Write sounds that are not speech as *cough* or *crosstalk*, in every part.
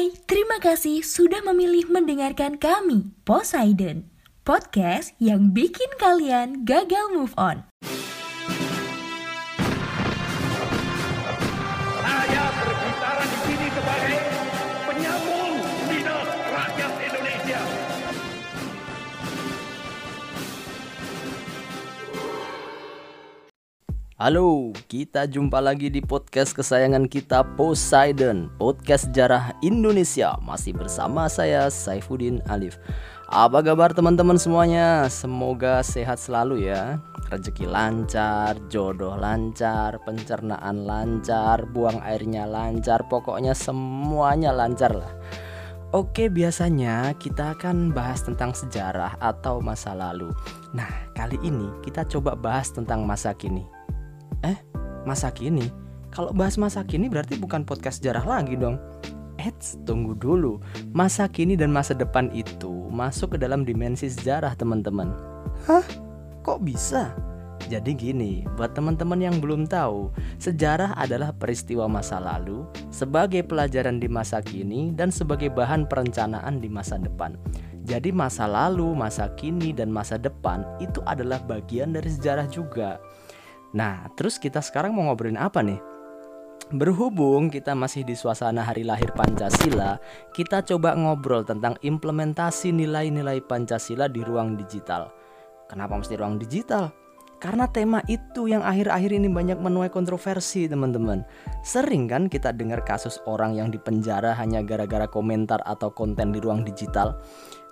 Hai, terima kasih sudah memilih mendengarkan kami, Poseidon, podcast yang bikin kalian gagal move on. Halo, kita jumpa lagi di podcast kesayangan kita Poseidon Podcast Sejarah Indonesia Masih bersama saya Saifuddin Alif Apa kabar teman-teman semuanya? Semoga sehat selalu ya Rezeki lancar, jodoh lancar, pencernaan lancar, buang airnya lancar Pokoknya semuanya lancar lah Oke, biasanya kita akan bahas tentang sejarah atau masa lalu. Nah, kali ini kita coba bahas tentang masa kini. Eh, masa kini? Kalau bahas masa kini berarti bukan podcast sejarah lagi dong. Eits, tunggu dulu. Masa kini dan masa depan itu masuk ke dalam dimensi sejarah, teman-teman. Hah? Kok bisa? Jadi gini, buat teman-teman yang belum tahu, sejarah adalah peristiwa masa lalu sebagai pelajaran di masa kini dan sebagai bahan perencanaan di masa depan. Jadi masa lalu, masa kini, dan masa depan itu adalah bagian dari sejarah juga. Nah, terus kita sekarang mau ngobrolin apa nih? Berhubung kita masih di suasana hari lahir Pancasila, kita coba ngobrol tentang implementasi nilai-nilai Pancasila di ruang digital. Kenapa mesti ruang digital? Karena tema itu yang akhir-akhir ini banyak menuai kontroversi, teman-teman. Sering kan kita dengar kasus orang yang dipenjara hanya gara-gara komentar atau konten di ruang digital.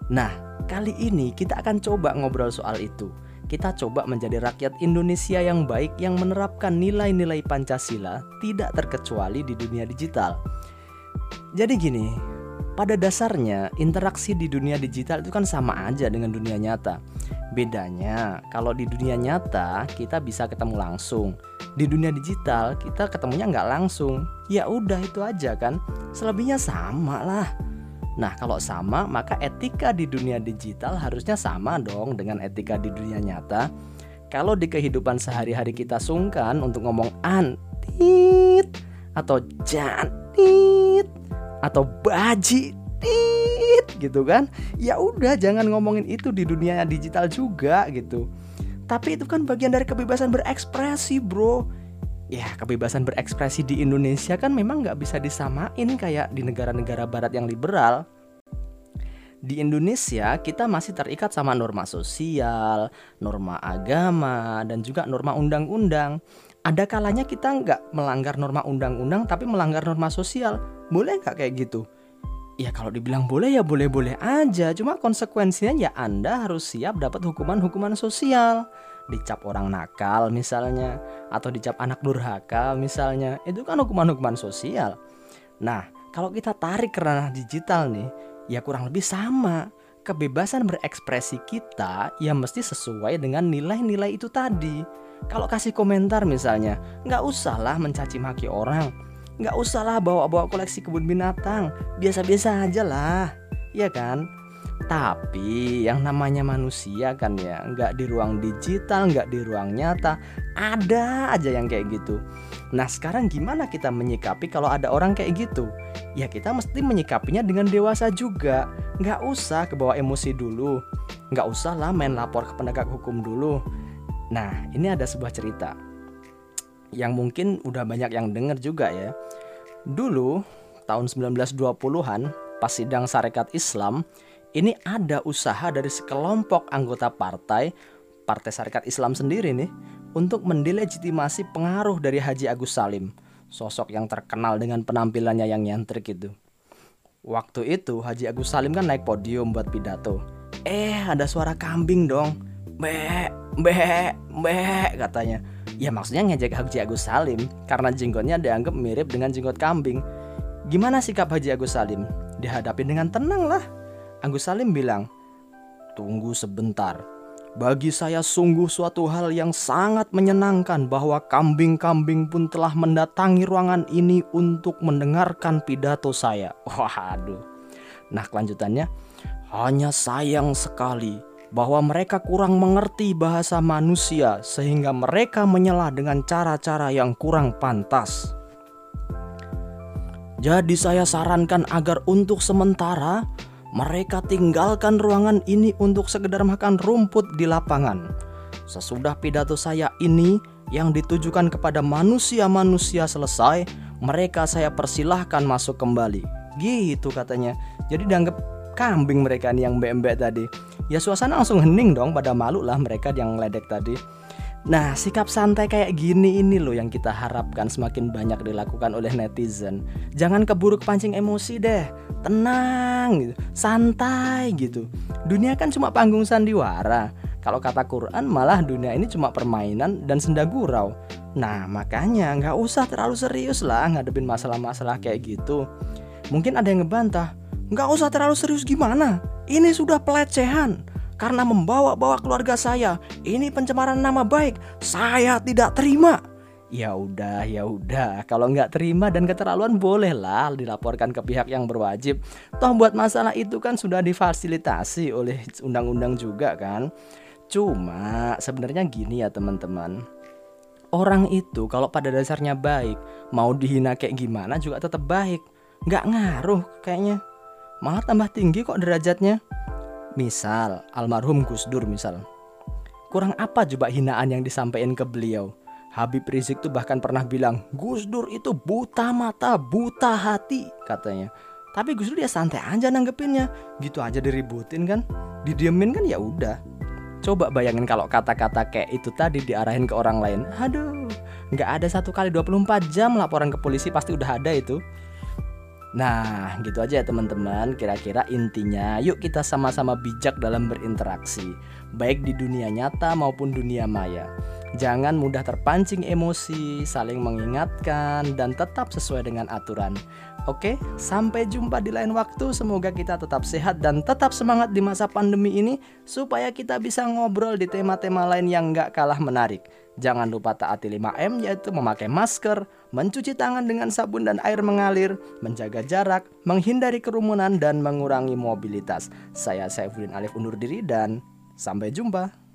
Nah, kali ini kita akan coba ngobrol soal itu kita coba menjadi rakyat Indonesia yang baik yang menerapkan nilai-nilai Pancasila tidak terkecuali di dunia digital. Jadi gini, pada dasarnya interaksi di dunia digital itu kan sama aja dengan dunia nyata. Bedanya kalau di dunia nyata kita bisa ketemu langsung, di dunia digital kita ketemunya nggak langsung. Ya udah itu aja kan, selebihnya sama lah. Nah, kalau sama, maka etika di dunia digital harusnya sama dong dengan etika di dunia nyata. Kalau di kehidupan sehari-hari kita sungkan untuk ngomong antit atau jantit atau baji tit gitu kan? Ya udah jangan ngomongin itu di dunia digital juga gitu. Tapi itu kan bagian dari kebebasan berekspresi, Bro. Ya, kebebasan berekspresi di Indonesia kan memang nggak bisa disamain kayak di negara-negara barat yang liberal. Di Indonesia kita masih terikat sama norma sosial, norma agama, dan juga norma undang-undang. Ada kalanya kita nggak melanggar norma undang-undang tapi melanggar norma sosial. Boleh nggak kayak gitu? Ya kalau dibilang boleh ya boleh-boleh aja Cuma konsekuensinya ya Anda harus siap dapat hukuman-hukuman sosial Dicap orang nakal misalnya Atau dicap anak durhaka misalnya Itu kan hukuman-hukuman sosial. Nah kalau kita tarik ke ranah digital nih Ya kurang lebih sama. Kebebasan berekspresi kita ya mesti sesuai dengan nilai-nilai itu tadi. Kalau kasih komentar misalnya nggak usahlah mencaci maki orang nggak usah lah bawa-bawa koleksi kebun binatang biasa-biasa aja lah ya kan tapi yang namanya manusia kan ya nggak di ruang digital nggak di ruang nyata ada aja yang kayak gitu. Nah sekarang gimana kita menyikapi kalau ada orang kayak gitu? Ya kita mesti menyikapinya dengan dewasa juga. Nggak usah kebawa emosi dulu. Nggak usah lah main lapor ke penegak hukum dulu. Nah ini ada sebuah cerita yang mungkin udah banyak yang denger juga ya. Dulu tahun 1920-an pas sidang Sarekat Islam, ini ada usaha dari sekelompok anggota partai Partai Sarekat Islam sendiri nih untuk mendelegitimasi pengaruh dari Haji Agus Salim, sosok yang terkenal dengan penampilannya yang nyentrik itu. Waktu itu Haji Agus Salim kan naik podium buat pidato. Eh, ada suara kambing dong. Be, be, be katanya. Ya maksudnya ngejek Haji Agus Salim karena jenggotnya dianggap mirip dengan jenggot kambing. Gimana sikap Haji Agus Salim? Dihadapi dengan tenang lah. Agus Salim bilang, Tunggu sebentar. Bagi saya sungguh suatu hal yang sangat menyenangkan bahwa kambing-kambing pun telah mendatangi ruangan ini untuk mendengarkan pidato saya. *laughs* Waduh. Nah kelanjutannya, hanya sayang sekali bahwa mereka kurang mengerti bahasa manusia sehingga mereka menyela dengan cara-cara yang kurang pantas. Jadi saya sarankan agar untuk sementara mereka tinggalkan ruangan ini untuk sekedar makan rumput di lapangan. Sesudah pidato saya ini yang ditujukan kepada manusia-manusia selesai, mereka saya persilahkan masuk kembali. Gitu katanya. Jadi dianggap kambing mereka nih yang mbek-mbek tadi. Ya suasana langsung hening dong pada malu lah mereka yang ledek tadi. Nah, sikap santai kayak gini ini loh yang kita harapkan semakin banyak dilakukan oleh netizen. Jangan keburu pancing emosi deh. Tenang gitu, santai gitu. Dunia kan cuma panggung sandiwara. Kalau kata Quran malah dunia ini cuma permainan dan senda gurau. Nah, makanya nggak usah terlalu serius lah ngadepin masalah-masalah kayak gitu. Mungkin ada yang ngebantah, nggak usah terlalu serius gimana? Ini sudah pelecehan karena membawa-bawa keluarga saya. Ini pencemaran nama baik. Saya tidak terima. Ya udah, ya udah. Kalau nggak terima dan keterlaluan bolehlah dilaporkan ke pihak yang berwajib. Toh buat masalah itu kan sudah difasilitasi oleh undang-undang juga kan. Cuma sebenarnya gini ya teman-teman. Orang itu kalau pada dasarnya baik, mau dihina kayak gimana juga tetap baik. Nggak ngaruh kayaknya. Malah tambah tinggi kok derajatnya. Misal, almarhum Gus Dur misal. Kurang apa coba hinaan yang disampaikan ke beliau? Habib Rizik tuh bahkan pernah bilang, Gus Dur itu buta mata, buta hati katanya. Tapi Gus Dur ya santai aja nanggepinnya. Gitu aja diributin kan. Didiemin kan ya udah. Coba bayangin kalau kata-kata kayak itu tadi diarahin ke orang lain. Aduh, nggak ada satu kali 24 jam laporan ke polisi pasti udah ada itu. Nah, gitu aja ya teman-teman. Kira-kira intinya, yuk kita sama-sama bijak dalam berinteraksi, baik di dunia nyata maupun dunia maya. Jangan mudah terpancing emosi, saling mengingatkan, dan tetap sesuai dengan aturan. Oke, sampai jumpa di lain waktu. Semoga kita tetap sehat dan tetap semangat di masa pandemi ini, supaya kita bisa ngobrol di tema-tema lain yang gak kalah menarik. Jangan lupa taati 5M yaitu memakai masker, mencuci tangan dengan sabun dan air mengalir, menjaga jarak, menghindari kerumunan dan mengurangi mobilitas. Saya Saifuddin Alif undur diri dan sampai jumpa.